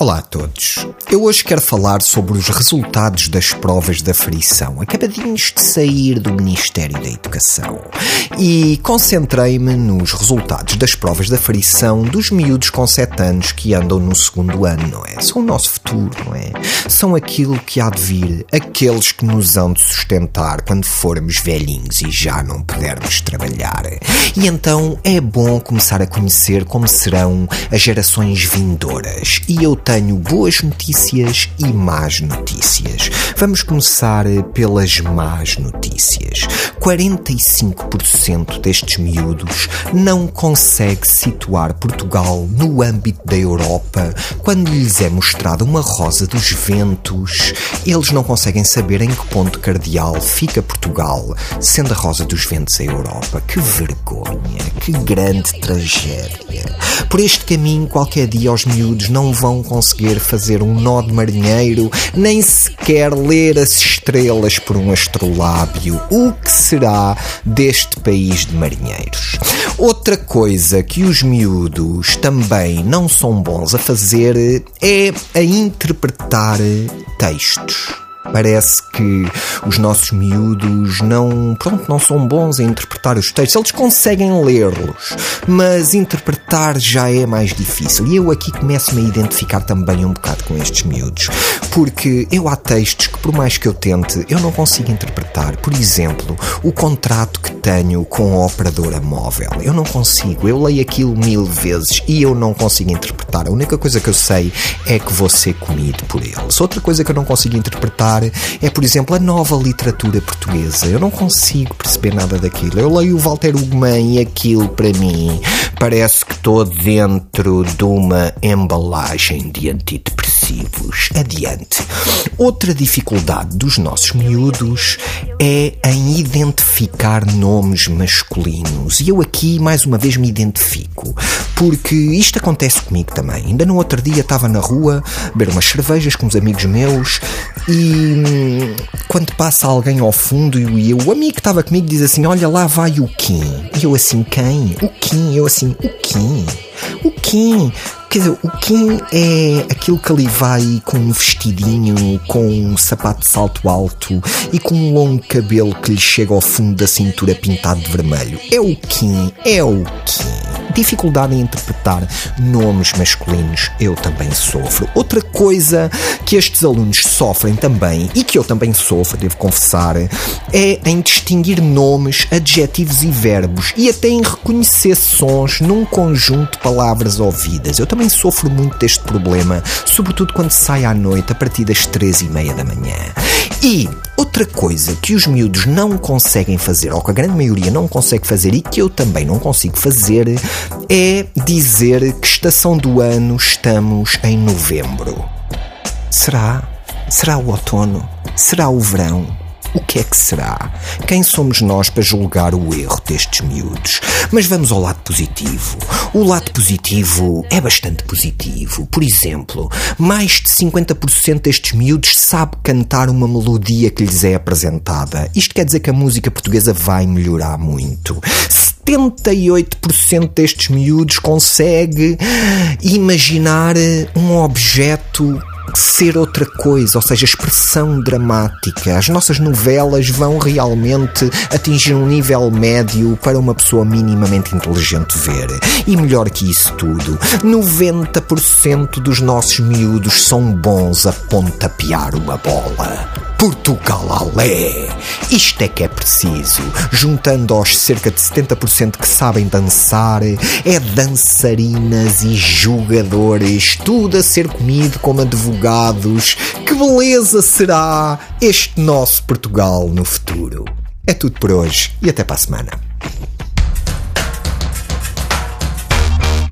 Olá a todos. Eu hoje quero falar sobre os resultados das provas da frição, acabadinhos de sair do Ministério da Educação. E concentrei-me nos resultados das provas da frição dos miúdos com 7 anos que andam no segundo ano, não é? São o nosso futuro, não é? São aquilo que há de vir, aqueles que nos hão de sustentar quando formos velhinhos e já não pudermos trabalhar. E então é bom começar a conhecer como serão as gerações vindouras. E eu tenho boas notícias e más notícias. Vamos começar pelas más notícias. 45% destes miúdos não consegue situar Portugal no âmbito da Europa quando lhes é mostrada uma rosa dos ventos. Eles não conseguem saber em que ponto cardeal fica Portugal, sendo a rosa dos ventos a Europa. Que vergonha, que grande tragédia. Por este caminho, qualquer dia os miúdos não vão conseguir fazer um nó de marinheiro, nem sequer ler as estrelas por um astrolábio. O que será deste país de marinheiros? Outra coisa que os miúdos também não são bons a fazer é a interpretar textos. Parece que os nossos miúdos não, pronto, não são bons a interpretar os textos. Eles conseguem lê-los, mas interpretar já é mais difícil. E eu aqui começo-me a identificar também um bocado com estes miúdos, porque eu há textos que, por mais que eu tente, eu não consigo interpretar. Por exemplo, o contrato que tenho com a operadora móvel. Eu não consigo. Eu leio aquilo mil vezes e eu não consigo interpretar. A única coisa que eu sei é que vou ser comido por eles. Outra coisa que eu não consigo interpretar é, por exemplo, a nova literatura portuguesa. Eu não consigo perceber nada daquilo. Eu leio o Walter Ugman e aquilo, para mim, parece que estou dentro de uma embalagem de antidepressivos. Adiante. Outra dificuldade dos nossos miúdos é em identificar nomes masculinos. E eu aqui, mais uma vez, me identifico. Porque isto acontece comigo também. Ainda no outro dia estava na rua, beber umas cervejas com uns amigos meus e quando passa alguém ao fundo e o amigo que estava comigo diz assim: Olha lá vai o Kim. E eu assim: Quem? O Kim. Eu assim: O Kim. O Kim. Quer dizer, o Kim é aquilo que ali vai com um vestidinho, com um sapato de salto alto e com um longo cabelo que lhe chega ao fundo da cintura pintado de vermelho. É o Kim. É o Kim dificuldade em interpretar nomes masculinos, eu também sofro. Outra coisa que estes alunos sofrem também, e que eu também sofro, devo confessar, é em distinguir nomes, adjetivos e verbos e até em reconhecer sons num conjunto de palavras ouvidas. Eu também sofro muito deste problema, sobretudo quando sai à noite a partir das três e meia da manhã. E outra coisa que os miúdos não conseguem fazer, ou que a grande maioria não consegue fazer e que eu também não consigo fazer, é dizer que estação do ano estamos em novembro. Será? Será o outono? Será o verão? O que é que será? Quem somos nós para julgar o erro destes miúdos? Mas vamos ao lado positivo. O lado positivo é bastante positivo. Por exemplo, mais de 50% destes miúdos sabe cantar uma melodia que lhes é apresentada. Isto quer dizer que a música portuguesa vai melhorar muito. 78% destes miúdos consegue imaginar um objeto ser outra coisa, ou seja, expressão dramática. As nossas novelas vão realmente atingir um nível médio para uma pessoa minimamente inteligente ver. E melhor que isso tudo, 90% dos nossos miúdos são bons a pontapear uma bola. Portugal Alé! Isto é que é preciso. Juntando aos cerca de 70% que sabem dançar, é dançarinas e jogadores, tudo a ser comido como advogados. Que beleza será este nosso Portugal no futuro! É tudo por hoje e até para a semana.